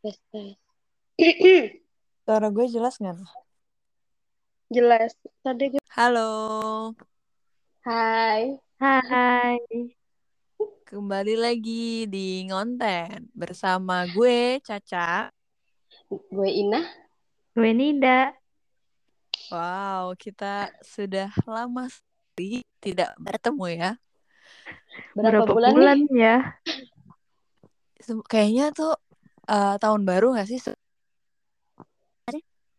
Tes, tes. Suara gue jelas nggak? Jelas. Tadi gue... Halo, Hai. Hai. kembali lagi di Ngonten bersama gue Caca. Gue Ina. Gue Nida. Wow, kita sudah lama sekali tidak bertemu ya. Berapa, bulan, nih? ya? Kayaknya tuh eh, tahun baru nggak sih? Se-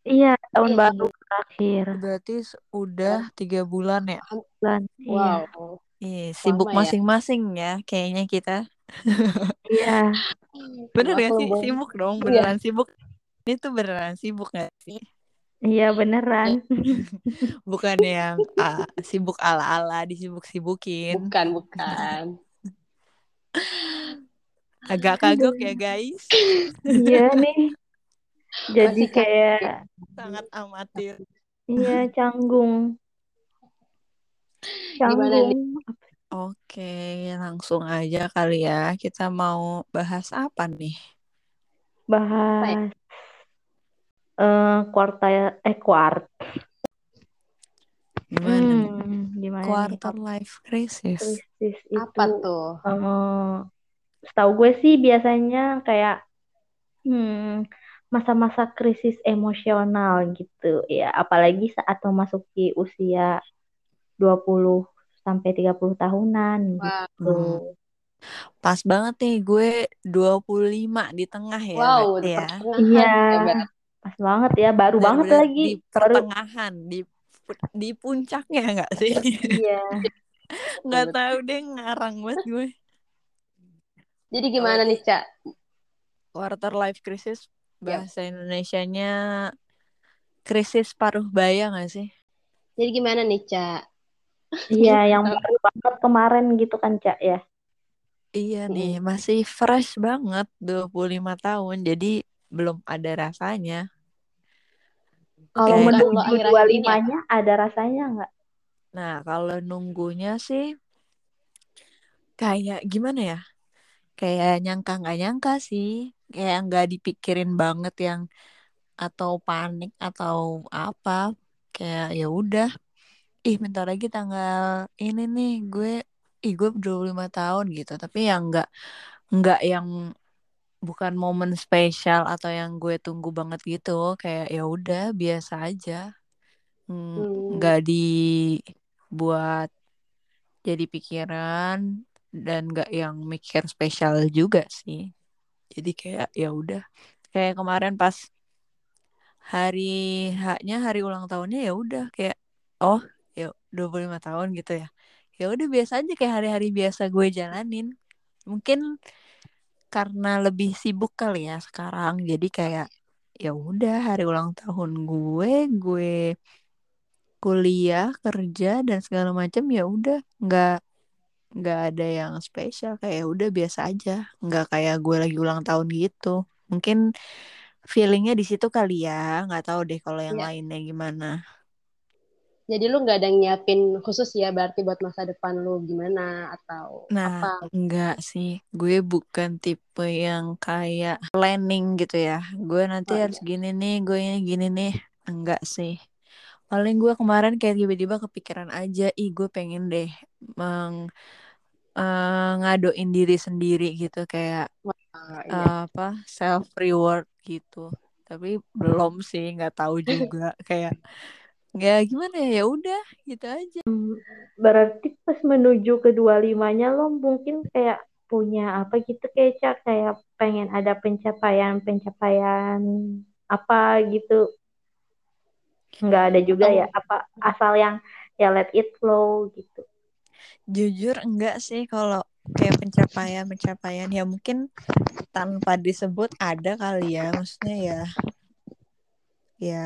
Iya, tahun Iya, baru terakhir. Berarti udah tiga bulan ya. Bulan. Iya. Wow. Ih, sibuk Lama ya. masing-masing ya kayaknya kita. Iya. Bener gak sih? Sibuk dong, Iya. beneran sibuk. Ini tuh beneran sibuk gak sih? Iya beneran. Bukan yang ah, sibuk ala-ala disibuk-sibukin. Bukan, bukan. Agak kagok ya guys. Iya nih. Jadi Masih kayak Sangat amatir. iya canggung. Gimana nih? Canggung. Oke, langsung aja kali ya. Kita mau bahas apa nih? Bahas eh kuartal eh kuart. Gimana nih? Hmm, gimana nih? Quarter life crisis. Krisis itu Apa tuh? eh setahu gue sih biasanya kayak hmm, masa-masa krisis emosional gitu ya apalagi saat memasuki usia 20 sampai 30 tahunan Wah. gitu. Hmm. Pas banget nih gue 25 di tengah ya Wow, ya. Iya. Pas banget ya, baru banget Bener-bener lagi. di Baru pertengahan, di di puncaknya nggak sih? iya. Nggak tahu deh ngarang banget gue. Jadi gimana nih, Cak? Quarter life crisis Ya. bahasa Indonesianya krisis paruh baya nggak sih? Jadi gimana nih, Cak? Iya, yang baru banget kemarin gitu kan, Cak ya. Iya nih, masih fresh banget 25 tahun. Jadi belum ada rasanya. Kalau akhir-akhir ini ya, 25-nya ada rasanya nggak? Nah, kalau nunggunya sih kayak gimana ya? Kayak nyangka nggak nyangka sih. Kayak nggak dipikirin banget yang atau panik atau apa. Kayak ya udah. Ih, bentar lagi tanggal ini nih gue ih gue 25 tahun gitu. Tapi yang nggak nggak yang bukan momen spesial atau yang gue tunggu banget gitu. Kayak ya udah biasa aja. Hmm, Hmm. nggak dibuat jadi pikiran dan nggak yang mikir spesial juga sih. Jadi kayak ya udah. Kayak kemarin pas hari haknya hari ulang tahunnya ya udah kayak oh ya 25 tahun gitu ya. Ya udah biasa aja kayak hari-hari biasa gue jalanin. Mungkin karena lebih sibuk kali ya sekarang. Jadi kayak ya udah hari ulang tahun gue, gue kuliah, kerja dan segala macam ya udah. Nggak nggak ada yang spesial. Kayak ya udah biasa aja. Nggak kayak gue lagi ulang tahun gitu. Mungkin feelingnya di situ kali ya. Nggak tahu deh kalau yang Iya. lainnya gimana Jadi lu nggak ada nyiapin khusus ya berarti buat masa depan lu gimana atau nah apa? enggak sih. Gue bukan tipe yang kayak planning gitu ya. Gue nanti Oh, harus gini nih gue ini gini nih. Enggak sih. Paling gue kemarin kayak tiba-tiba kepikiran aja ih gue pengen deh meng eh, ngadoin diri sendiri gitu. Kayak Wah, iya. eh, apa self reward gitu. Tapi belum sih nggak tahu juga. Kayak ya gimana ya? Ya udah gitu aja. Berarti pas menuju ke 25-nya lo mungkin kayak punya apa gitu kayak Cak, kayak pengen ada pencapaian-pencapaian apa gitu. Nggak ada juga ya, apa asal yang ya let it flow gitu. jujur enggak sih kalau kayak pencapaian pencapaian. Ya mungkin tanpa disebut ada kali ya maksudnya ya ya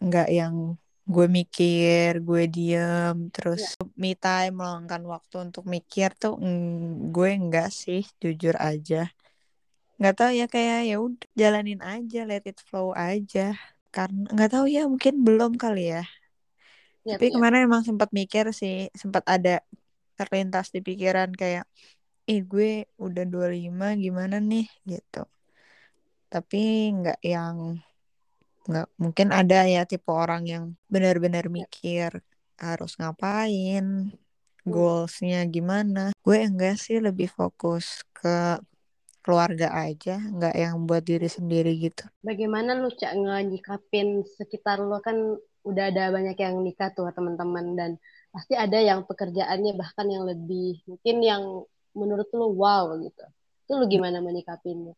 nggak yang gue mikir gue diem terus me time meluangkan waktu untuk mikir tuh mm, gue enggak sih jujur aja. Nggak tahu ya kayak ya udah jalanin aja let it flow aja. Karena nggak tahu ya mungkin belum kali ya. Yap, Tapi yap. kemarin emang sempat mikir sih, sempat ada terlintas di pikiran kayak, ih gue udah 25 gimana nih? Gitu. Tapi nggak yang nggak mungkin ada ya tipe orang yang benar-benar mikir harus ngapain, goalsnya gimana. Gue enggak sih lebih fokus ke keluarga aja, nggak yang buat diri sendiri gitu. Bagaimana lu cak nganyikapin sekitar lu kan udah ada banyak yang nikah tuh teman-teman dan pasti ada yang pekerjaannya bahkan yang lebih mungkin yang menurut lu wow gitu. Itu lu gimana menyikapinnya?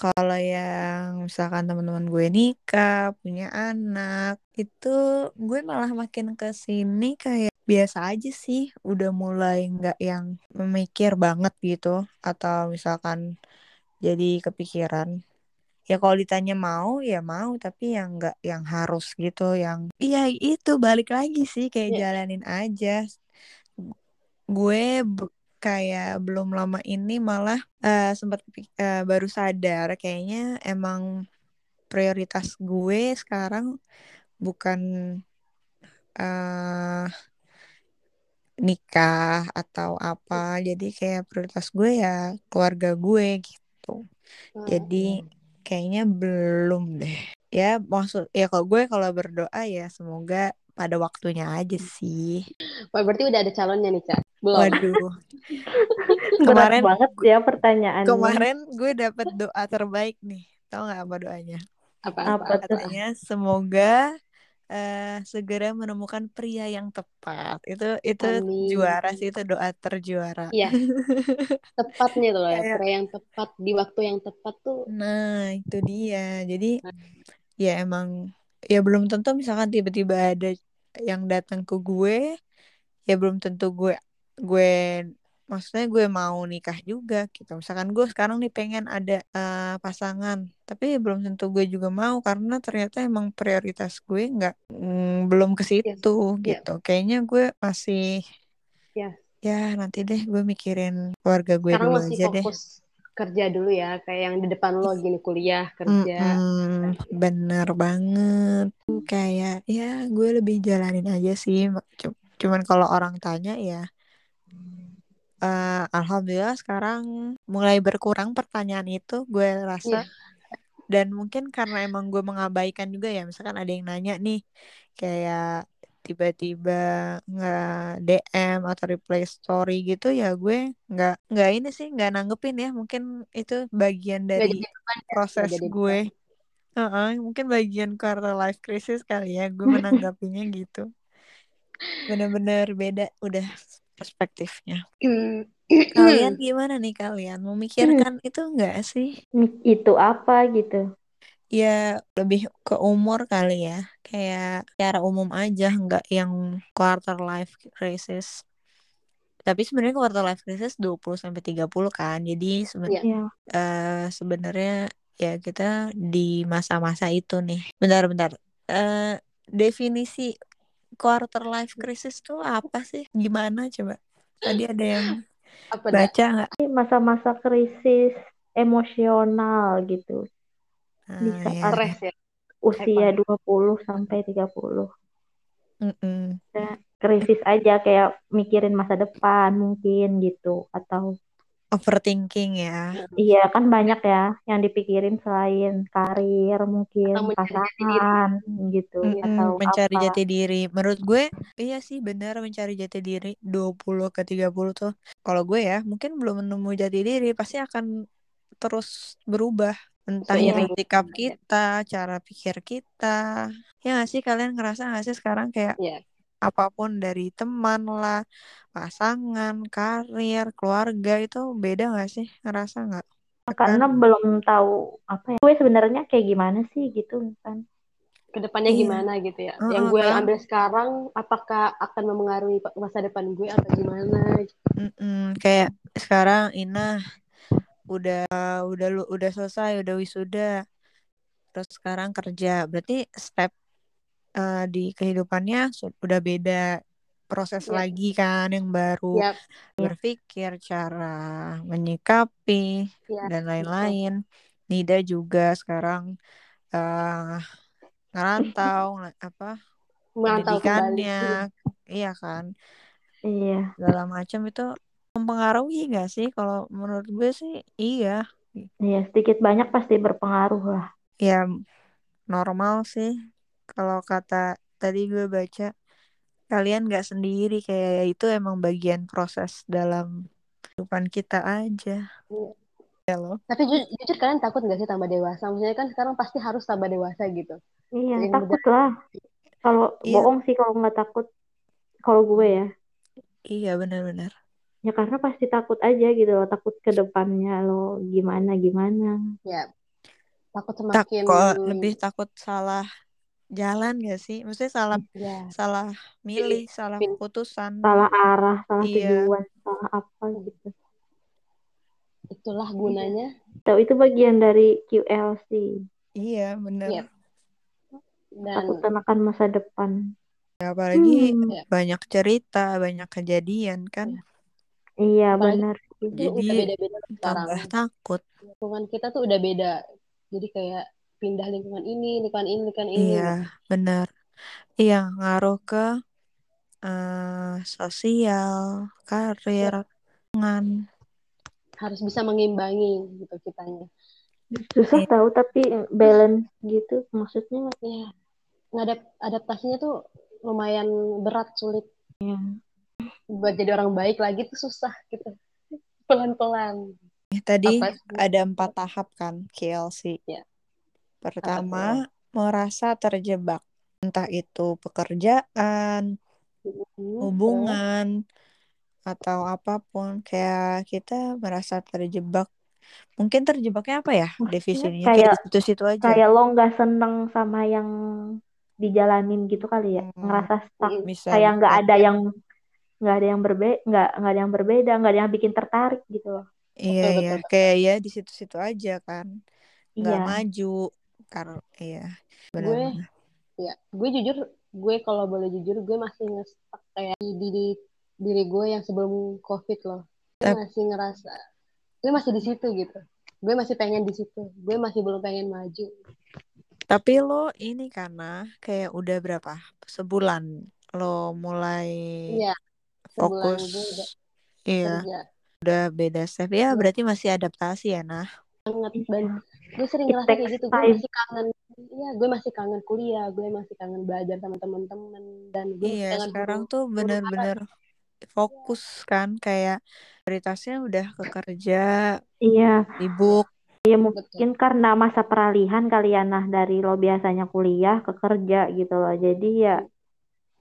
Kalau yang misalkan teman-teman gue nikah, punya anak, itu gue malah makin ke sini kayak biasa aja sih, udah mulai nggak yang memikir banget gitu, atau misalkan jadi kepikiran. Ya kalau ditanya mau, ya mau, tapi yang nggak yang harus gitu, yang iya itu balik lagi sih kayak Iya. jalanin aja. Gue kayak belum lama ini malah eh, sempat kepi- eh, baru sadar kayaknya emang prioritas gue sekarang bukan eh nikah atau apa. Jadi kayak prioritas gue ya keluarga gue gitu. Hmm. Jadi kayaknya belum deh. Ya maksud ya kalau gue kalau berdoa ya semoga pada waktunya aja sih. Wah, berarti udah ada calonnya nih, Cak? Belum. Waduh, Kemarin- banget ya pertanyaannya. kemarin gue dapet doa terbaik nih. Tahu nggak apa doanya? Apa-apa? Apa tuh? Katanya semoga eh, segera menemukan pria yang tepat. Itu itu Amin. juara sih itu doa terjuara. Iya. Tepatnya tuh loh ya, Kayak- pria yang tepat di waktu yang tepat tuh. Nah, itu dia. Jadi ya emang ya belum tentu misalkan tiba-tiba ada yang datang ke gue, ya belum tentu gue gue maksudnya gue mau nikah juga gitu. Misalkan gue sekarang nih pengen ada eh, pasangan, tapi belum tentu gue juga mau karena ternyata emang prioritas gue nggak mm, belum ke situ Iya. gitu. Kayaknya gue masih Iya. ya nanti deh gue mikirin keluarga gue Sekarang dulu masih aja deh. Kerja dulu ya, kayak yang di depan lo gini kuliah, kerja. Mm-mm, bener banget. Kayak ya gue lebih jalanin aja sih. Cu- Cuman kalau orang tanya ya, eh, alhamdulillah sekarang mulai berkurang pertanyaan itu. Gue rasa Iya. dan mungkin karena emang gue mengabaikan juga ya. Misalkan ada yang nanya nih, kayak tiba-tiba nggak DM atau reply story gitu ya gue nggak nggak ini sih nggak nanggepin ya mungkin itu bagian dari ya, proses gue Heeh, mungkin bagian quarter life crisis kali ya gue menanggapinya gitu. Bener-bener beda udah perspektifnya. beban. Kalian gimana nih kalian? Memikirkan itu enggak sih? Itu apa gitu? Ya lebih ke umur kali ya. Kayak secara umum aja nggak yang quarter life crisis. Tapi sebenarnya quarter life crisis 20 sampai 30 kan. Jadi seben- Iya. Ya, eh sebenarnya ya kita di masa-masa itu nih. Bentar-bentar. Eh definisi quarter life crisis tuh apa sih? Gimana coba? Tadi ada yang Apa baca nggak? masa-masa krisis emosional gitu. Bisa ya. Stres ya. Usia Apa? 20 sampai 30. Mm-mm. Krisis aja kayak mikirin masa depan mungkin gitu atau Overthinking ya. iya kan banyak ya yang dipikirin selain karir mungkin Atau pasangan gitu Mm-mm, atau mencari apa. jati diri. Menurut gue, iya sih benar mencari jati diri 20 ke 30 tuh. Kalau gue ya, mungkin belum menemu jati diri, pasti akan terus berubah. Entah Seiring. itu sikap kita, cara pikir kita. Ya gak sih kalian ngerasa gak sih sekarang kayak Iya. apa pun dari teman lah, pasangan, karir, keluarga itu beda gak sih? Ngerasa gak? karena belum tahu apa ya gue sebenarnya kayak gimana sih gitu kan Ke depannya Iya. gimana gitu ya. Heeh, Yang gue kan? ambil sekarang, apakah akan memengaruhi masa depan gue atau gimana? Mm-mm, kayak sekarang Ina udah udah lu udah selesai udah wisuda terus sekarang kerja berarti step eh, di kehidupannya udah beda proses Iya. lagi kan yang baru Yap. berpikir cara menyikapi Ya, dan lain-lain Nida juga sekarang eh ngerantau nge- apa Merantau kembali. pendidikannya iya kan Iya. segala macam itu mempengaruhi gak sih kalau menurut gue sih iya Iya, sedikit banyak pasti berpengaruh lah. ya normal sih kalau kata tadi gue baca kalian gak sendiri kayak itu emang bagian proses dalam kehidupan kita aja Iya. ya loh Tapi ju- jujur kalian takut nggak sih tambah dewasa? Maksudnya kan sekarang pasti harus tambah dewasa gitu. Iya, Seiring takut lah. Kalau Iya. bohong sih kalau nggak takut. Kalau gue ya. iya benar-benar Ya karena pasti takut aja gitu loh. Takut ke depannya lo gimana gimana. Ya, takut tak semakin kok lebih takut salah jalan gak sih maksudnya salah ya salah milih salah Pilih. keputusan Salah arah, salah Iya. tujuan, salah apa gitu. itulah gunanya. Tahu itu bagian dari QLC. iya benar Iya. Dan Takut akan masa depan. Ya, apalagi Hmm, ya, banyak cerita banyak kejadian kan iya Apalagi- benar itu jadi udah beda-beda sekarang. tambah takut Lingkungan kita tuh udah beda. Jadi kayak pindah lingkungan ini, lingkungan ini, lingkungan ini. iya benar iya ngaruh ke eh, sosial karir dengan Harus bisa mengimbangi gitu kitanya. Susah Iya. tahu tapi balance gitu. Maksudnya Ya, ngadap adaptasinya tuh lumayan berat, sulit. Iya. Buat jadi orang baik lagi tuh susah gitu. Pelan-pelan. tadi Apa ada empat tahap kan KLC Ya. pertama merasa terjebak entah itu pekerjaan Hmm, hubungan atau apa pun kayak kita merasa terjebak mungkin terjebaknya apa ya definisinya kayak- kayak di situ-situ aja kayak lo nggak seneng sama yang dijalanin gitu kali ya. Hmm, Ngerasa stuck. Bisa Kayak nggak bisa. ada yang nggak ada yang berbeda, nggak nggak ada yang berbeda, nggak ada yang bikin tertarik gitu loh. iya Betul, iya. betul, kayak ya di situ-situ aja kan. Nggak Iya. maju karena iya gue benar-benar ya gue jujur gue kalau boleh jujur gue masih ngestak kayak di diri diri gue yang sebelum covid loh. Gue masih ngerasa gue masih di situ gitu. Gue masih pengen di situ. Gue masih belum pengen maju. Tapi lo ini karena kayak udah berapa? Sebulan lo mulai sebulan fokus udah iya kerja udah beda step ya Iya. berarti masih adaptasi ya nah banget Iya. gue sering It ngerasa kayak gitu gue masih kangen iya gue masih kangen kuliah gue masih kangen belajar sama teman-teman dan gue iya sekarang tuh bener-bener fokus kan kayak prioritasnya udah ke kerja Iya. sibuk Ya betul mungkin karena masa peralihan kali ya nah dari lo biasanya kuliah ke kerja gitu loh. Jadi ya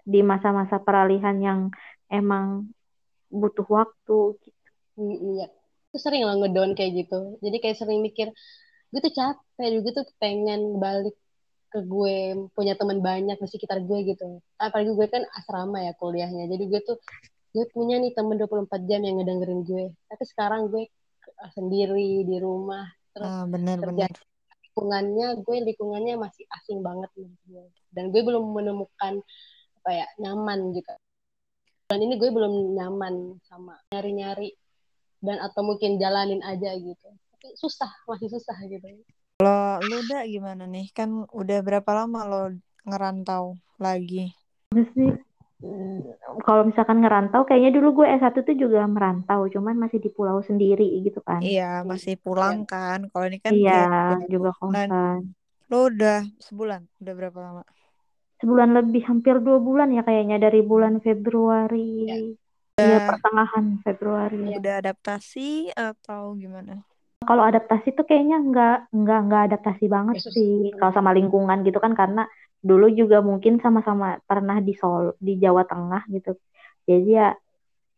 di masa-masa peralihan yang emang butuh waktu. Mm, iya. Itu sering lah ngedown kayak gitu. Jadi kayak sering mikir gue tuh capek gue tuh pengen balik ke gue punya teman banyak di sekitar gue gitu. Apalagi gue kan asrama ya kuliahnya. Jadi gue tuh gue punya nih temen 24 jam yang ngedengerin gue. Tapi sekarang gue sendiri di rumah terus ah kerja bener-bener lingkungannya gue lingkungannya masih asing banget menurut gue. Dan gue belum menemukan apa ya nyaman gitu dan ini gue belum nyaman sama nyari-nyari dan atau mungkin jalanin aja gitu. Tapi susah masih susah gitu. Kalau lu udah gimana nih? Kan udah berapa lama lo ngerantau lagi? Terus sih. Mm, kalau misalkan ngerantau kayaknya dulu gue S1 tuh juga merantau, cuman masih di pulau sendiri gitu kan. iya Hmm, masih pulang kan. Kalau ini kan Iya, juga kosan. lo udah sebulan? Udah berapa lama Sebulan lebih, hampir dua bulan ya kayaknya dari bulan ya Februari. Iya, udah pertengahan Februari. ya udah adaptasi atau gimana Kalau adaptasi tuh kayaknya nggak nggak nggak adaptasi banget Yesus sih kalau sama lingkungan gitu kan karena dulu juga mungkin sama-sama pernah di Sol di Jawa Tengah gitu. Jadi ya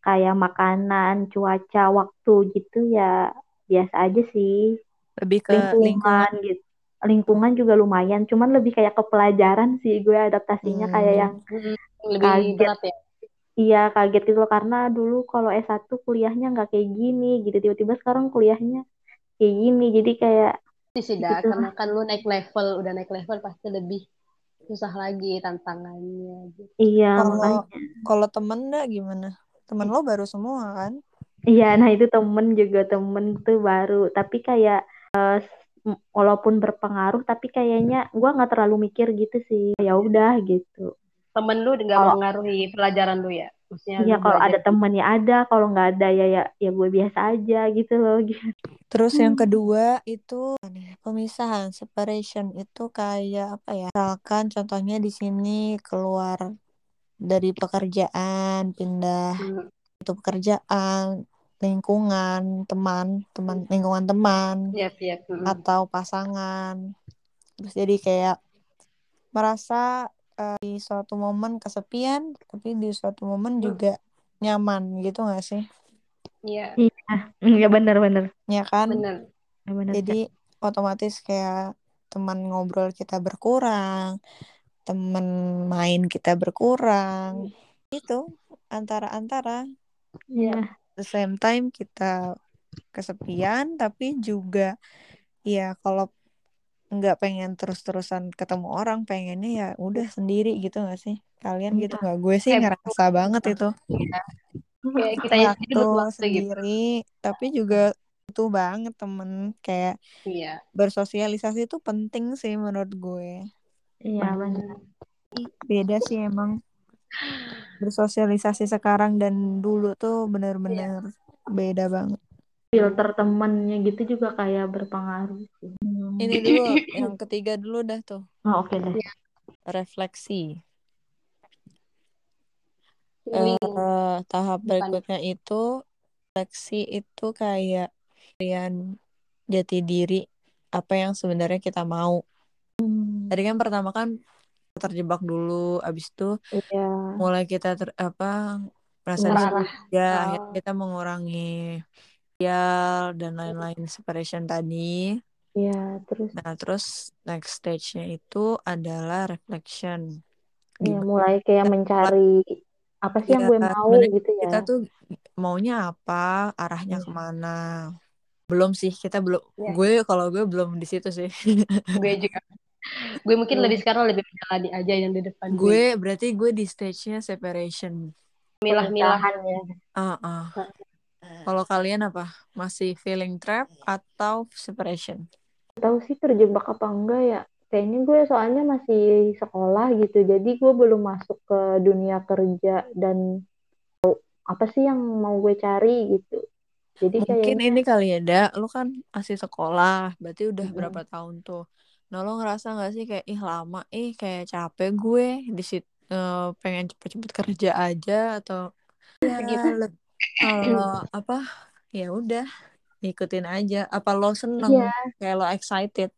kayak makanan, cuaca, waktu gitu ya biasa aja sih. lebih ke lingkungan Lingkungan gitu. Lingkungan juga lumayan, cuman lebih kayak ke pelajaran sih gue adaptasinya kayak hmm. yang Mm, lebih kaget. berat ya Iya, kaget gitu loh karena dulu kalau S1 kuliahnya nggak kayak gini gitu. Tiba-tiba sekarang kuliahnya kayak gini. Jadi kayak sih gitu dah karena kan lu naik level udah naik level pasti lebih susah lagi tantangannya gitu Iya, kalau kalau temen dah gimana temen lo baru semua kan Iya, nah itu temen juga temen tuh baru. Tapi kayak s- walaupun berpengaruh, tapi kayaknya gua nggak terlalu mikir gitu sih. Ya udah gitu. temen lu nggak Kalau- mempengaruhi pelajaran lu ya maksudnya Iya kalau ada temen ya ada, kalau nggak ada ya ya ya gue biasa aja gitu loh. Terus yang Hmm. kedua itu pemisahan, separation itu kayak apa ya? Misalkan contohnya di sini keluar dari pekerjaan, pindah Hmm, itu pekerjaan, lingkungan, teman, teman lingkungan teman siap siap Hmm. atau pasangan. Terus jadi kayak merasa eh, di suatu momen kesepian, tapi di suatu momen Hmm. juga nyaman gitu gak sih? iya Iya bener-bener. Ya kan? bener Ya bener. Jadi otomatis kayak teman ngobrol kita berkurang, teman main kita berkurang. Itu antara-antara Iya. The same time kita kesepian tapi juga ya kalau nggak pengen terus-terusan ketemu orang pengennya ya udah sendiri gitu gak sih? Kalian gitu nggak? Gue sih ngerasa banget itu. Iya. kayak kita sendiri Waktu gitu sendiri tapi juga butuh banget temen kayak iya bersosialisasi itu penting sih menurut gue. Iya bener. Beda sih emang bersosialisasi sekarang dan dulu tuh bener-bener beda banget. Filter temennya gitu juga kayak berpengaruh sih. Ini dulu yang ketiga dulu dah tuh Oh oke deh. refleksi. feeling Eh, tahap berikutnya itu refleksi itu kayak kalian jati diri apa yang sebenarnya kita mau. Tadi kan pertama kan terjebak dulu, abis itu Iya. mulai kita ter, apa merasa Mengarah. ya Oh. akhirnya kita mengurangi ya dan lain-lain separation tadi. Iya terus Nah, terus next stage-nya itu adalah reflection. ya mulai kayak mencari apa sih yang ya gue mau gitu ya. kita tuh maunya apa, arahnya Iya. ke mana. Belum sih, kita belum Ya. gue kalau gue belum di situ sih. gue juga gue mungkin Iya. lebih sekarang lebih menjalani aja yang di depan gue gue berarti gue di stage-nya separation. milah-milah Pemisahan ya. Ah, ah. Kalau kalian apa? Masih feeling trap atau separation? Tahu sih terjebak apa enggak ya? Kayaknya gue soalnya masih sekolah gitu, jadi gue belum masuk ke dunia kerja dan apa sih yang mau gue cari gitu. Jadi Mungkin kayaknya ini kali ya, Da. Lu kan masih sekolah, berarti udah Mm-mm. berapa tahun tuh. Nah, lo ngerasa gak sih kayak, ih lama, ih kayak capek gue di situ pengen cepet-cepet kerja aja atau ya kalau apa ya udah ikutin aja. Apa lo seneng? Iya. Kayak lo excited?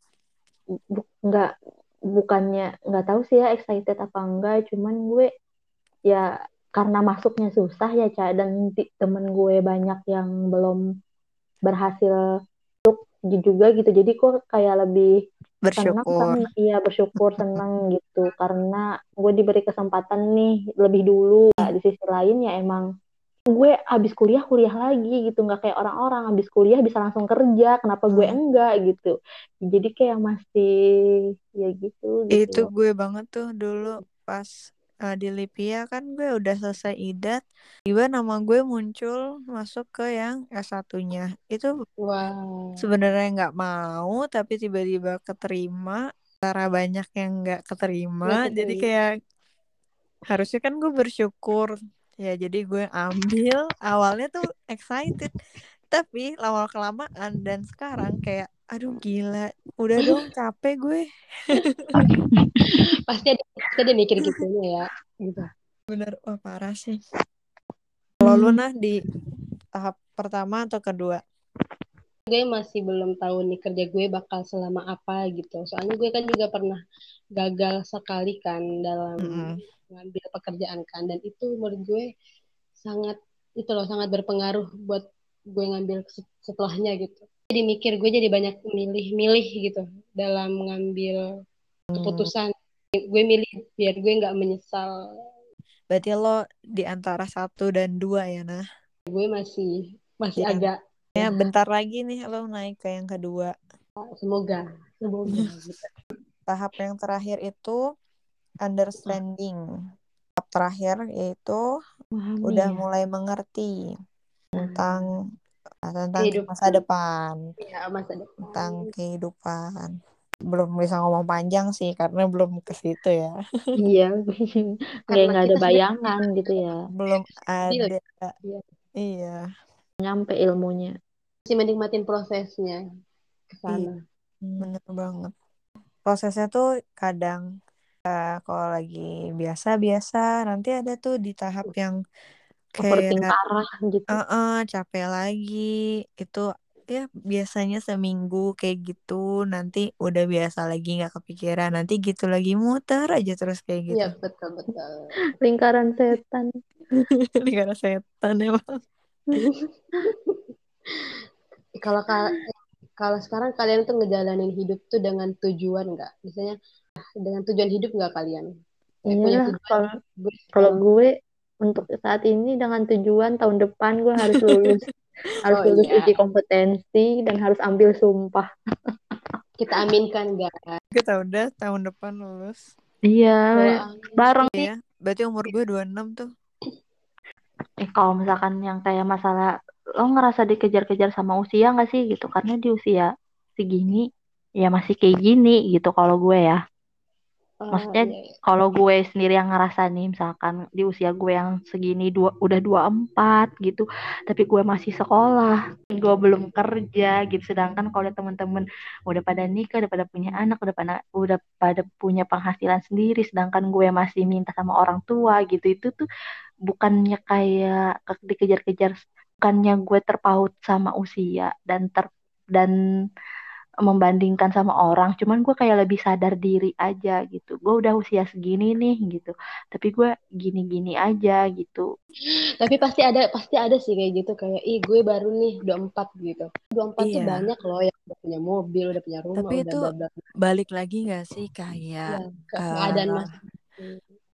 bu- nggak bukannya nggak tahu sih ya excited apa enggak, cuman gue ya karena masuknya susah ya Ca dan temen gue banyak yang belum berhasil masuk juga gitu. Jadi kok kayak lebih Bersyukur. kan iya bersyukur senang gitu. Karena gue diberi kesempatan nih lebih dulu. Nah, di sisi lain ya emang gue habis kuliah kuliah lagi gitu. Nggak kayak orang-orang habis kuliah bisa langsung kerja. Kenapa gue Hmm. enggak gitu? Jadi kayak masih ya gitu gitu Itu gue banget tuh dulu pas uh, di Lipia kan gue udah selesai idat. Tiba nama gue muncul masuk ke yang S1-nya. Itu wow sebenarnya nggak mau tapi tiba-tiba keterima. Cara banyak yang nggak keterima. Nggak Jadi kayak harusnya kan gue bersyukur. Ya jadi gue ambil awalnya tuh excited. Tapi lama kelamaan dan sekarang kayak aduh gila. Udah dong capek gue. pasti ada pasti ada mikir gitunya ya gitu Bener, wah parah sih. Kalau lu nah di tahap pertama atau kedua? gue masih belum tahu nih kerja gue bakal selama apa gitu soalnya gue kan juga pernah gagal sekali kan dalam Mm-mm. mengambil pekerjaan kan dan itu menurut gue sangat itu loh sangat berpengaruh buat gue ngambil se- setelahnya gitu jadi mikir gue jadi banyak milih-milih gitu dalam mengambil keputusan gue milih biar gue nggak menyesal Berarti lo di antara satu dan dua ya nah. gue masih masih Iya. agak Ya bentar lagi nih lo naik ke yang kedua. semoga semoga gitu. Tahap yang terakhir itu understanding. Tahap terakhir yaitu Memahami udah ya. mulai mengerti tentang tentang Kehidupan. masa depan, ya masa depan tentang kehidupan. belum bisa ngomong panjang sih karena belum ke situ ya. Iya, kayak nggak ada bayangan gitu ya, belum Deal. ada. Iya. Iya. nyampe ilmunya. masih menikmatin prosesnya ke sana. Bener banget. Prosesnya tuh kadang eh, kalau lagi biasa-biasa, nanti ada tuh di tahap yang Overthink kayak parah gitu. eh capek lagi. Itu ya biasanya seminggu kayak gitu, nanti udah biasa lagi nggak kepikiran, nanti gitu lagi muter aja terus kayak gitu. Iya betul betul. Lingkaran setan. Ini karena setan emang. Kalau ka- kalau sekarang kalian tuh ngejalanin hidup tuh dengan tujuan nggak? Misalnya dengan tujuan hidup nggak kalian? Tujuan. kalau kalau gue untuk saat ini dengan tujuan tahun depan gue harus lulus harus Oh, lulus iya. uji kompetensi dan harus ambil sumpah. kita aminkan nggak? Kita udah tahun depan lulus. Iya, bareng. Iya, berarti umur gue 26 tuh. Eh, kalau misalkan yang kayak masalah lo ngerasa dikejar-kejar sama usia nggak sih gitu? Karena di usia segini ya masih kayak gini gitu kalau gue ya. Oh, Maksudnya iya, iya. kalau gue sendiri yang ngerasa nih misalkan di usia gue yang segini dua udah 24 gitu, tapi gue masih sekolah, gue belum kerja gitu. Sedangkan kalau temen-temen udah pada nikah, udah pada punya anak, udah pada udah pada punya penghasilan sendiri, sedangkan gue masih minta sama orang tua gitu. Itu tuh bukannya kayak ke- dikejar-kejar, bukannya gue terpaut sama usia dan ter dan membandingkan sama orang, cuman gue kayak lebih sadar diri aja gitu. Gue udah usia segini nih gitu, tapi gue gini-gini aja gitu. Tapi pasti ada pasti ada sih kayak gitu kayak ih gue baru nih 24 gitu. 24 tuh Iya. banyak loh yang udah punya mobil, udah punya rumah, Tapi udah itu bla bla bla. balik lagi gak sih kayak Ya, ke- eh, keadaan mas.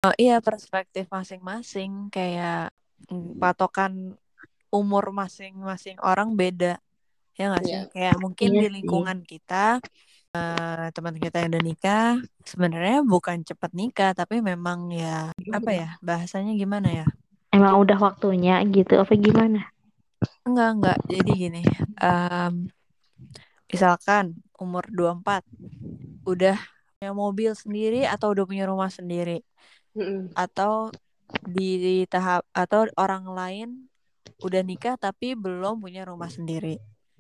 Oh iya perspektif masing-masing kayak mm, patokan umur masing-masing orang beda ya nggak sih? Iya. kayak mungkin Iya di lingkungan kita eh, teman kita yang udah nikah sebenarnya bukan cepat nikah tapi memang ya apa ya bahasanya gimana ya? Emang udah waktunya gitu, apa gimana? enggak enggak. Jadi gini em, misalkan umur 24 udah punya mobil sendiri atau udah punya rumah sendiri? Mm-mm. atau di tahap atau orang lain udah nikah tapi belum punya rumah sendiri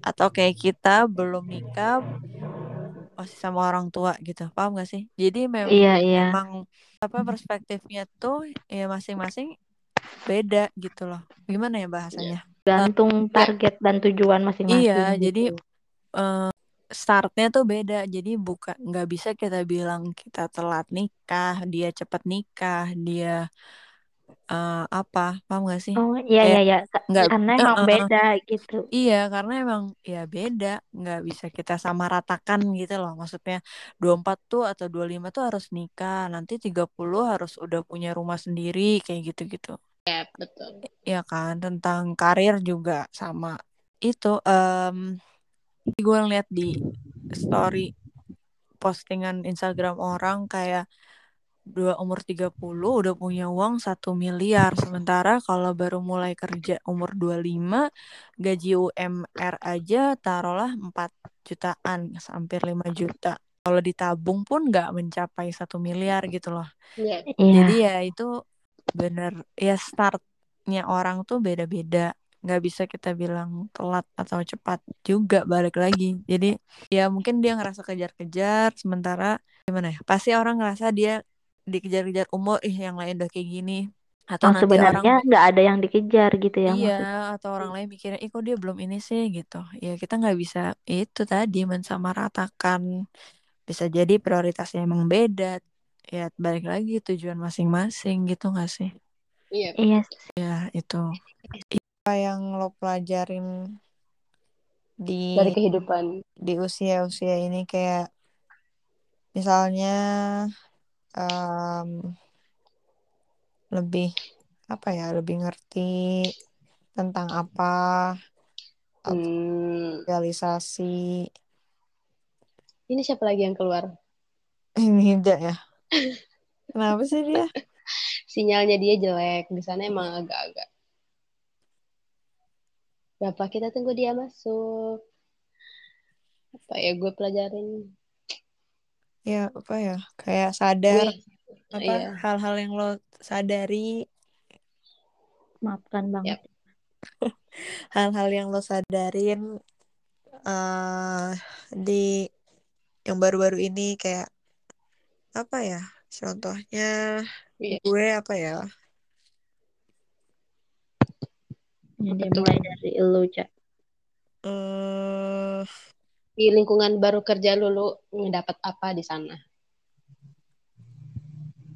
atau kayak kita belum nikah masih sama orang tua gitu. Paham gak sih? Jadi mem- Iya, iya. memang apa perspektifnya tuh ya masing-masing beda gitu loh. Gimana ya bahasanya? Gantung target dan tujuan masing-masing iya gitu. jadi eh, startnya tuh beda. Jadi bukan nggak bisa kita bilang kita telat nikah dia cepet nikah dia eh, apa paham gak sih Oh, iya, iya, iya. Nggak Karena emang eh, eh, beda gitu. Iya, karena emang ya beda, nggak bisa kita samaratakan gitu loh. Maksudnya 24 tuh atau 25 tuh harus nikah, nanti 30 harus udah punya rumah sendiri kayak gitu-gitu. Ya, betul. Ya kan, tentang karir juga sama. Itu em gue ngeliat di story postingan Instagram orang kayak dua umur 30 udah punya uang satu miliar. Sementara kalau baru mulai kerja umur 25 gaji UMR aja taruhlah 4 jutaan hampir 5 juta. Kalau ditabung pun nggak mencapai satu miliar gitu loh. Iya. Iya. jadi ya itu bener ya startnya orang tuh beda-beda. Nggak bisa kita bilang telat atau cepat juga balik lagi. Jadi ya mungkin dia ngerasa kejar-kejar sementara gimana ya pasti orang ngerasa dia dikejar-kejar umur ih yang lain udah kayak gini atau Oh, nanti sebenarnya orang nggak ada yang dikejar gitu ya iya maksudnya. atau orang lain mikirnya ih kok dia belum ini sih gitu ya kita nggak bisa itu tadi mensamaratakan bisa jadi prioritasnya emang beda ya balik lagi tujuan masing-masing gitu nggak sih Iya. Iya. ya itu apa yang lo pelajarin di Dari kehidupan. di usia-usia ini kayak misalnya em, lebih apa ya lebih ngerti tentang apa apa Hmm, realisasi ini siapa lagi yang keluar? ini tidak ya kenapa sih dia Sinyalnya dia jelek. Di sana emang agak-agak. Berapa kita tunggu dia masuk. Apa ya gue pelajarin? Ya apa ya kayak sadar gue apa iya hal-hal yang lo sadari Maafkan banget. hal-hal yang lo sadarin eh di yang baru-baru ini kayak apa ya contohnya iya gue apa ya Betul. mulai dari lu, Cak. eh di lingkungan baru kerja lu lu ngedapat apa di sana?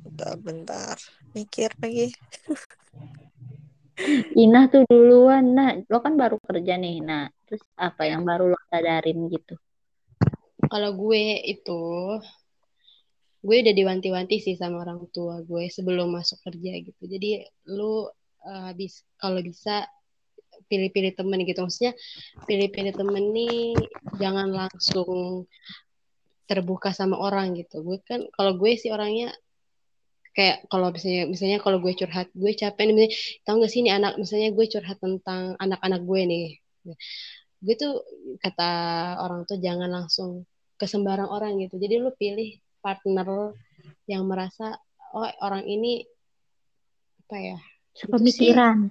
Bentar, bentar. Mikir lagi. Inah tuh duluan, nah lo kan baru kerja nih, nah terus apa yang baru lo sadarin gitu? kalau gue itu gue udah diwanti-wanti sih sama orang tua gue sebelum masuk kerja gitu. Jadi lu eh, habis kalau bisa pilih-pilih temen gitu. Maksudnya pilih-pilih temen nih jangan langsung terbuka sama orang gitu. Gue kan kalau gue sih orangnya kayak kalau misalnya misalnya kalau gue curhat gue capek nih misalnya, tau gak sih ini anak misalnya gue curhat tentang anak-anak gue nih. Gue tuh kata orang tuh jangan langsung ke sembarang orang gitu. Jadi lu pilih partner yang merasa oh orang ini apa ya Sepemikiran,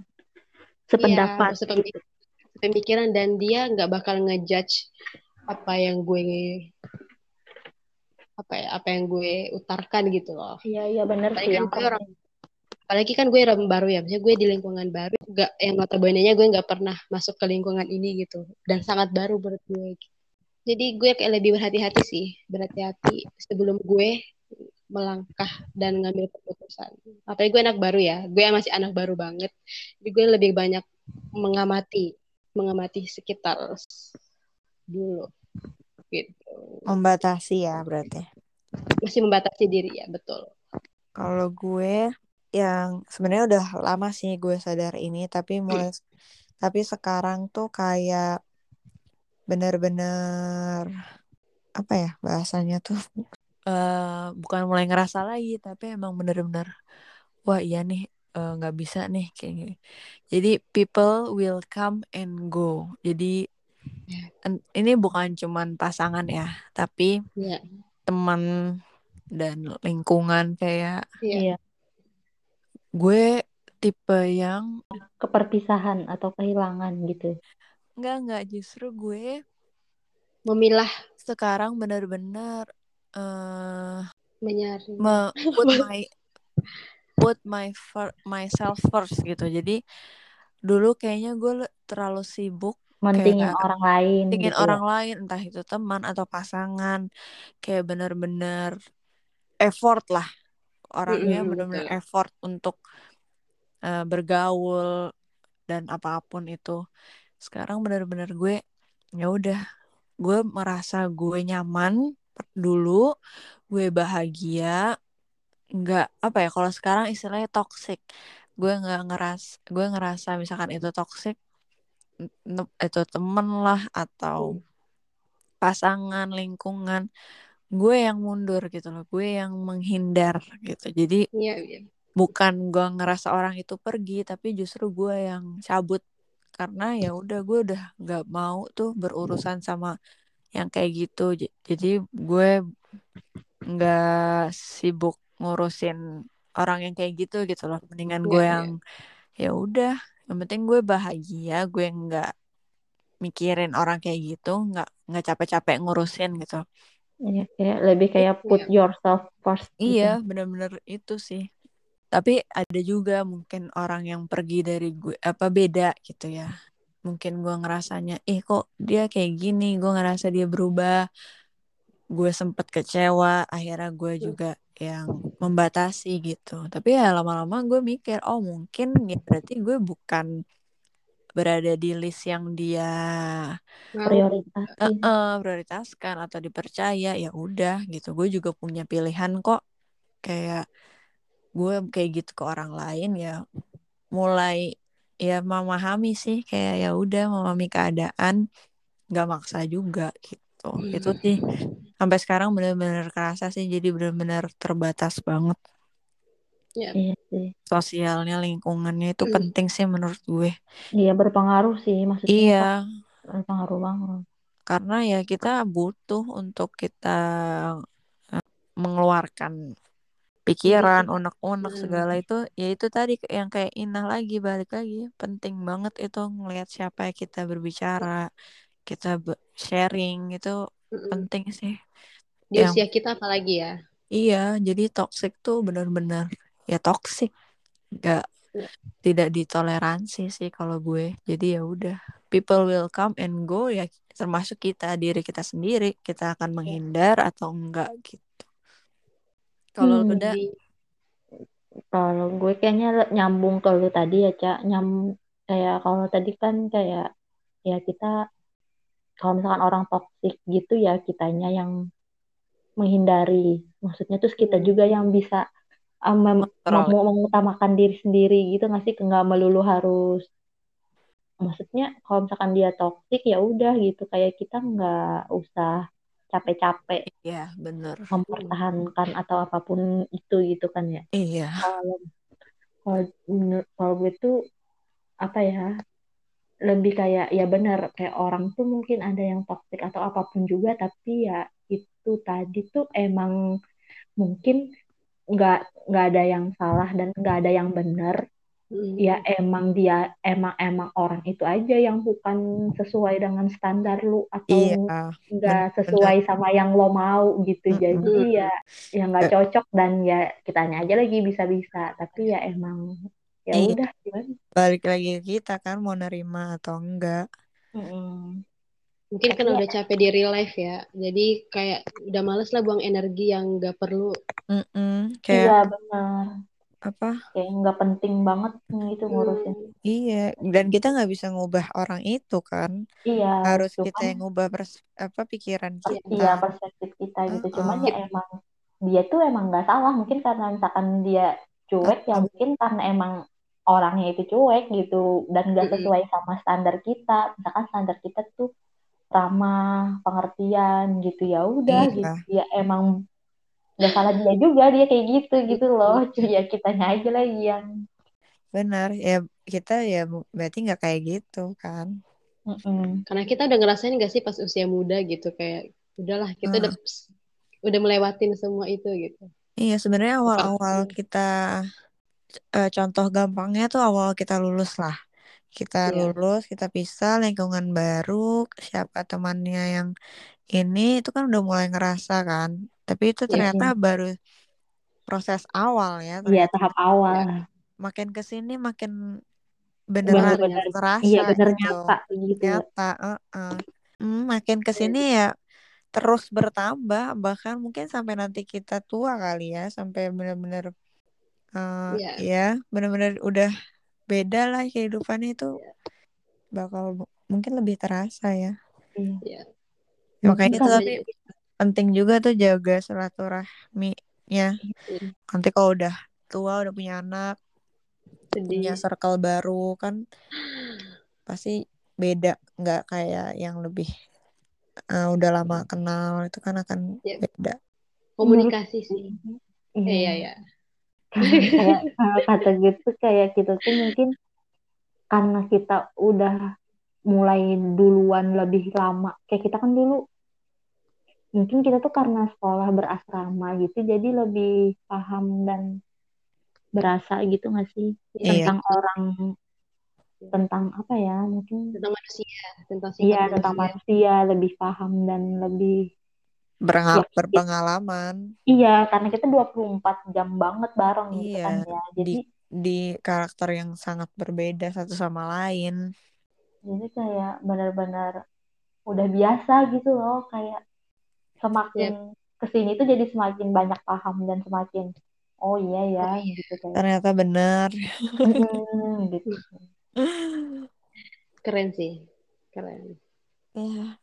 sependapat. Iya, sepemik- pemikiran dan dia nggak bakal ngejudge apa yang gue apa ya apa yang gue utarkan gitu loh. Iya, iya Apalagi sih kan gue orang apalagi kan gue orang baru ya misalnya gue di lingkungan baru nggak yang notabene nya gue nggak pernah masuk ke lingkungan ini gitu dan sangat baru menurut gue. Jadi gue kayak lebih berhati-hati sih berhati-hati sebelum gue melangkah dan ngambil keputusan. Apalagi gue anak baru ya gue masih anak baru banget. Jadi gue lebih banyak mengamati mengamati sekitar dulu gitu. Membatasi ya berarti. Masih membatasi diri ya betul. Kalau gue yang sebenarnya udah lama sih gue sadar ini, tapi mulai tapi sekarang tuh kayak bener-bener apa ya bahasanya tuh eh bukan mulai ngerasa lagi, tapi emang bener-bener wah iya nih eh, nggak bisa nih kayak gini. Jadi people will come and go. Jadi en- ini bukan cuman pasangan ya, tapi ya teman dan lingkungan kayak iya Iya, gue tipe yang keperpisahan atau kehilangan gitu. Enggak, enggak. Justru gue memilah sekarang benar-benar eh menyaring me- put my put my fir- myself first gitu. Jadi dulu kayaknya gue terlalu sibuk Mentingin Kayak orang lain ingin gitu ya. orang lain, entah itu teman atau pasangan, kayak benar-benar effort lah. Orangnya Mm-mm, benar-benar betul. effort untuk eh, bergaul dan apa pun itu. Sekarang benar-benar gue ya udah gue merasa gue nyaman dulu gue bahagia nggak apa ya kalau sekarang istilahnya toxic. Gue nggak ngeras gue ngerasa misalkan itu toxic itu temen lah atau pasangan lingkungan gue yang mundur gitu loh gue yang menghindar gitu. Jadi Iya, iya. bukan gue ngerasa orang itu pergi tapi justru gue yang cabut. Karena ya udah gue udah nggak mau tuh berurusan sama yang kayak gitu. Jadi gue nggak sibuk ngurusin orang yang kayak gitu gitu loh. Mendingan Iya, gue iya. yang ya udah. Yang penting gue bahagia gue nggak mikirin orang kayak gitu nggak nggak capek-capek ngurusin gitu. Iya, kayak lebih kayak put yourself first gitu. iya bener-bener itu sih. Tapi ada juga mungkin orang yang pergi dari gue apa beda gitu ya mungkin gue ngerasanya ih kok dia kayak gini? Gue ngerasa dia berubah. Gue sempet kecewa akhirnya gue juga yang membatasi gitu. Tapi ya lama-lama gue mikir oh mungkin ya berarti gue bukan berada di list yang dia Mau. Prioritasin. eh, eh, prioritaskan atau dipercaya ya udah gitu. Gue juga punya pilihan kok. Kayak gue kayak gitu ke orang lain ya mulai ya memahami sih kayak ya udah memahami keadaan nggak maksa juga gitu. Itu sih sampai sekarang benar-benar kerasa sih jadi benar-benar terbatas banget. Iya sih. sosialnya lingkungannya itu penting sih menurut gue. Iya berpengaruh sih maksudnya iya. berpengaruh banget. karena ya kita butuh untuk kita mengeluarkan pikiran, Diri unek-unek Hmm. segala itu, ya itu tadi yang kayak Inah lagi balik lagi, penting banget itu ngelihat siapa yang kita berbicara, kita sharing itu Mm-mm. penting sih. Di Yang usia kita apalagi ya. iya, jadi toxic tuh benar-benar ya toxic, nggak Iya. tidak ditoleransi sih kalau gue. Jadi ya udah, people will come and go ya termasuk kita diri kita sendiri, kita akan menghindar atau enggak gitu. Kalau Hmm. Di Kalau gue kayaknya nyambung ke lu tadi ya, Cak. Nyam kayak kalau tadi kan kayak ya kita kalau misalkan orang toksik gitu ya kitanya yang menghindari. Maksudnya terus kita Hmm. juga yang bisa um, mem- kontrol. mem- mengutamakan diri sendiri gitu nggak sih? Nggak melulu harus maksudnya kalau misalkan dia toksik ya udah gitu kayak kita nggak usah capek-capek Iya, bener. mempertahankan atau apa pun itu gitu kan ya. Iya. Kalau kalau kalau gue tuh apa ya lebih kayak ya benar kayak orang tuh mungkin ada yang toksik atau apa pun juga tapi ya itu tadi tuh emang mungkin nggak nggak ada yang salah dan nggak ada yang benar Mm. ya emang dia emang emang orang itu aja yang bukan sesuai dengan standar lu atau Iya, nggak sesuai sama yang lo mau gitu Mm-mm. jadi ya ya nggak Eh. cocok dan ya kitanya aja lagi bisa-bisa tapi ya emang ya Iya. udah gimana Balik lagi ke kita kan mau nerima atau enggak. Mm-mm. Mungkin Tapi karena ya udah capek di real life ya. Jadi kayak udah males lah buang energi yang gak perlu. Mm-mm. iya Kayak benar apa? kayak nggak penting banget gitu ngurusin Hmm. Iya, dan kita nggak bisa ngubah orang itu kan. iya Harus kita cuman yang ngubah pers apa pikiran per- Iya. kita. perspektif kita gitu cuman Heeh. ya emang dia tuh emang nggak salah mungkin karena misalkan dia cuek ya Heeh. mungkin karena emang orangnya itu cuek gitu dan nggak sesuai sama standar kita misalkan standar kita tuh ramah pengertian gitu ya udah gitu Iya, ya emang nggak salah dia juga dia kayak gitu gitu loh ya kitanya aja lagi yang benar. Ya kita ya berarti nggak kayak gitu kan. Mm-mm. Karena kita udah ngerasain gak sih pas usia muda gitu. Kayak udahlah kita udah Heeh. udah melewatin semua itu gitu. Iya, sebenarnya awal-awal Seperti kita eh, contoh gampangnya tuh awal kita lulus lah. Kita ya. lulus, kita pisah, lingkungan baru, siapa temannya yang ini itu kan udah mulai ngerasa kan. Tapi itu Iya. ternyata baru proses awal ya Iya tahap Ya. awal Makin ke sini makin beneran Wah, bener-bener ternyata. iya terasa bener gitu. nyata gitu Nyata, heeh. Hmm, makin ke sini ya terus bertambah bahkan mungkin sampai nanti kita tua kali ya sampai benar-benar eh, Iya. ya benar-benar udah beda lah kehidupannya itu Iya. bakal mungkin lebih terasa ya iya mungkin makanya itu tapi penting juga tuh jaga silaturahminya Hmm. nanti kalau udah tua udah punya anak punya Sedih. circle baru kan pasti beda nggak kayak yang lebih eh, udah lama kenal itu kan akan Ya. beda Komunikasi sih. Eh, iya iya ya. kayak kata gitu kayak kita tuh mungkin karena kita udah mulai duluan lebih lama kayak kita kan dulu mungkin kita tuh karena sekolah berasrama gitu jadi lebih paham dan berasa gitu nggak sih? Iya. tentang orang tentang apa ya mungkin Tentang manusia, tentang iya tentang manusia. manusia lebih paham dan lebih Berengal- ya berpengalaman. Iya karena kita 24 jam banget bareng gitu iya. kan ya. Jadi di di karakter yang sangat berbeda satu sama lain. Jadi kayak benar-benar udah biasa gitu loh kayak semakin ke sini tuh jadi semakin banyak paham dan semakin oh iya ya Oh iya. gitu kayak. Ternyata benar. Gitu. Keren sih. Keren. ya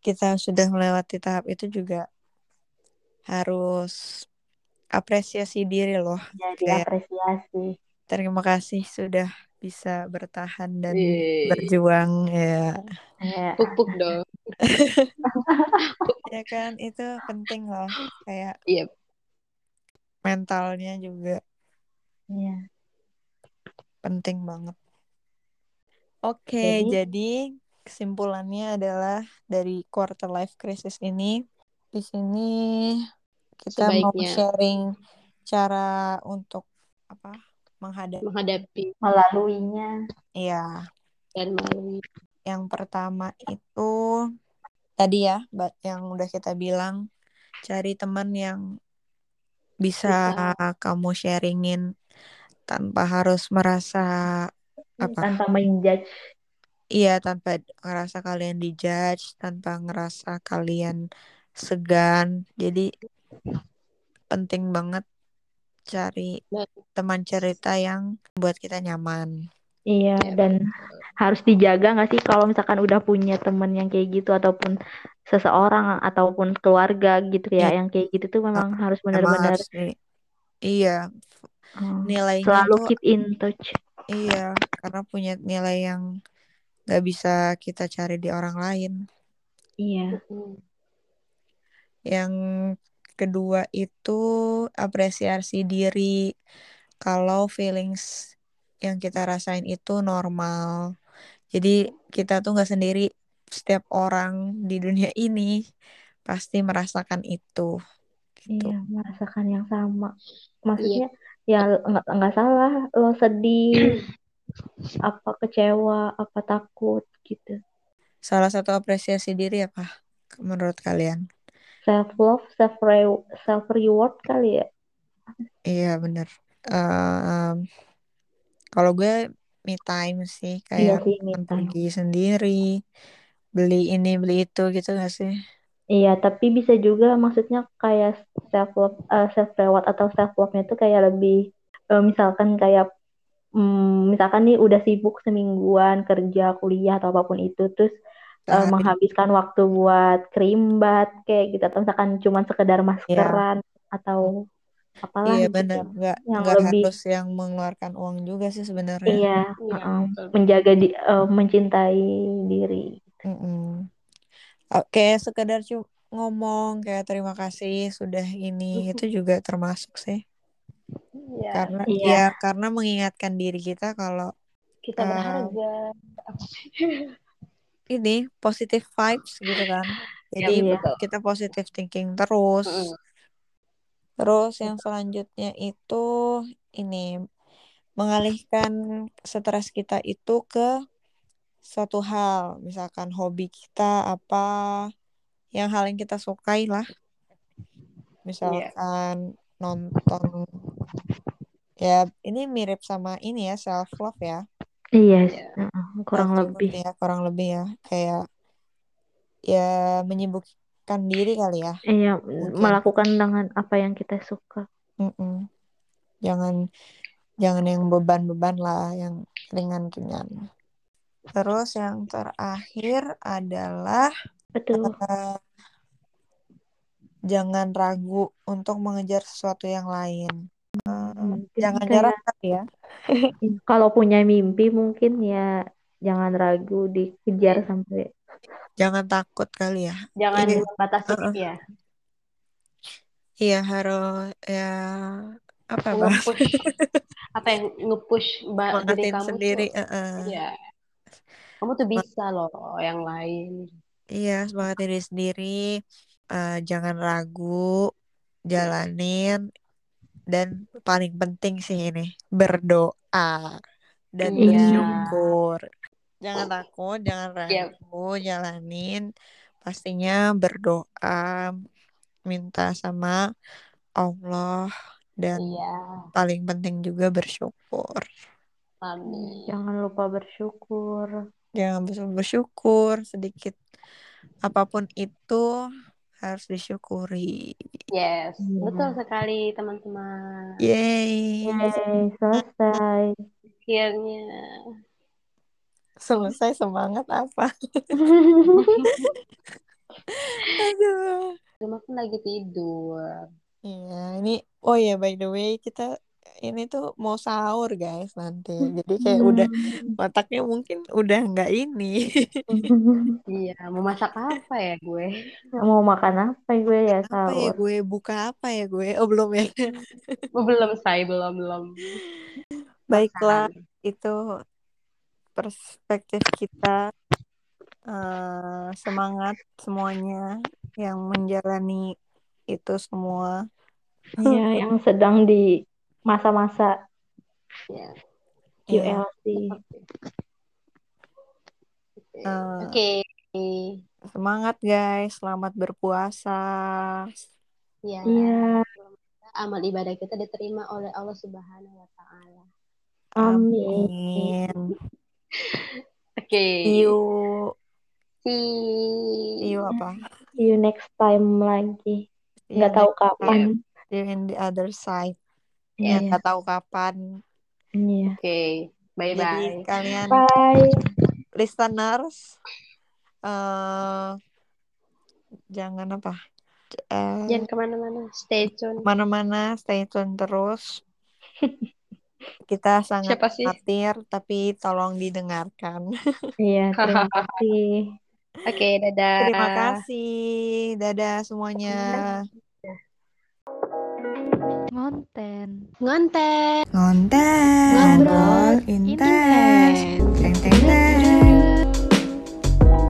kita sudah melewati tahap itu juga harus apresiasi diri loh. Jadi kayak apresiasi. terima kasih sudah bisa bertahan dan Eh, berjuang ya. Ya puk-puk dong. Ya kan itu penting loh kayak Iya. mentalnya juga iya penting banget oke Jadi- jadi kesimpulannya adalah dari quarter life crisis ini di sini kita mau Sebaiknya. sharing cara untuk apa menghadapi menghadapi Melaluinya. Iya, dan melalui yang pertama itu tadi ya, yang udah kita bilang cari teman yang bisa, Bisa. kamu sharingin tanpa harus merasa apa? Tanpa menjudge. Iya, tanpa ngerasa kalian dijudge, tanpa ngerasa kalian segan. Jadi penting banget cari teman cerita yang buat kita nyaman. Iya, Ya, dan harus dijaga nggak sih kalau misalkan udah punya temen yang kayak gitu ataupun seseorang ataupun keluarga gitu ya Iya. yang kayak gitu tuh memang harus benar-benar. Iya, hmm, nilainya selalu tuh keep in touch. iya, karena punya nilai yang gak bisa kita cari di orang lain. Iya. Yang kedua itu apresiasi diri. Kalau feelings yang kita rasain itu normal. Jadi kita tuh nggak sendiri. Setiap orang di dunia ini pasti merasakan itu. Gitu. Iya, merasakan yang sama. Maksudnya ya nggak nggak salah lo sedih, apa kecewa, apa takut gitu. Salah satu apresiasi diri apa menurut kalian? Self love, self self reward kali ya. Iya bener. Em, kalau gue me time sih Iya kayak sih, me time. pergi sendiri, beli ini beli itu gitu gak sih? Iya, tapi bisa juga maksudnya kayak self love, self reward atau self love-nya itu kayak lebih eh, misalkan kayak mm, misalkan nih udah sibuk semingguan kerja, kuliah atau apa pun itu terus eh, Sehari. menghabiskan waktu buat krimbat kayak gitu atau misalkan cuman sekedar maskeran atau apalah Iya gitu. bener, nggak Yang nggak lebih harus yang mengeluarkan uang juga sih sebenarnya. iya, Iya, uh-uh, betul. menjaga di eh, mencintai diri. Mm-mm. Oke, sekedar cuma ngomong kayak terima kasih sudah ini itu juga termasuk sih. Iya, Karena Iya. ya karena mengingatkan diri kita kalau kita Eh, berharga. ini positive vibes gitu kan. Jadi Iya. betul. kita positive thinking terus. Mm-mm. Terus yang selanjutnya itu ini mengalihkan stres kita itu ke suatu hal, misalkan hobi kita apa, yang hal yang kita sukai lah. Misalkan nonton ya ini mirip sama ini ya self love ya. Iya, Iya. uh-uh, kurang lebih. ya, kurang lebih ya kayak ya menyibukkan diri kali ya. Iya, Mungkin. melakukan dengan apa yang kita suka. Mm-mm. Jangan jangan yang beban-beban lah, yang ringan-ringan. Terus yang terakhir adalah Betul. eh, jangan ragu untuk mengejar sesuatu yang lain. Mungkin jangan kayak kali ya. kalau punya mimpi mungkin ya jangan ragu dikejar Iya. sampai Jangan takut kali ya. Jangan Iya. membatasi Uh-uh. diri ya. Iya harus ya apa Nge-push apa yang nge-push ba- diri kamu sendiri. tuh. eh-eh. Iya. Kamu tuh bisa loh yang lain. Iya, semangat diri sendiri. Eh, jangan ragu, jalanin. Dan paling penting sih ini, berdoa dan Iya. bersyukur. Jangan takut, jangan Iya. ragu, jalanin. Pastinya berdoa, minta sama Allah. Dan Iya. paling penting juga bersyukur. Amin. jangan lupa bersyukur. Jangan bersyukur sedikit. Apa pun itu harus disyukuri. Yes, Iya. betul sekali teman-teman. Yeay. Yeay, selesai. Akhirnya. Selesai semangat apa? Aduh. Kan lagi tidur. Iya, ini oh ya by the way kita ini tuh mau sahur guys nanti. Jadi kayak udah otaknya mungkin udah nggak ini. Iya, mau masak apa ya gue? Mau makan apa gue ya apa ya sahur? gue buka apa ya gue? Oh belum ya. Oh, belum say, belum belum. Baiklah, Makan. itu perspektif kita. Eh, semangat semuanya yang menjalani itu semua. Iya, yang sedang di masa-masa Ya. Iya. QLC. Eh, Oke. semangat guys, selamat berpuasa. Ya. Iya, Amal ibadah kita diterima oleh Allah Subhanahu wa taala. amin. Amin. Oke. See you, See you apa? See you next time lagi. Nggak tahu next kapan. time. See you in the other side. Ya Iya. nggak tahu kapan. Iya. Oke. Bye Jadi bye. kalian Bye. listeners, eh jangan apa? Eh, Jangan ke mana-mana. Stay tune. mana-mana stay tune terus. Kita sangat Siapa sih? khawatir, tapi tolong didengarkan. Iya, terima kasih. Oke, dadah. Terima kasih. Dadah semuanya. Ngonten. Ngonten. Ngonten. Ngobrol intens. intens. Teng teng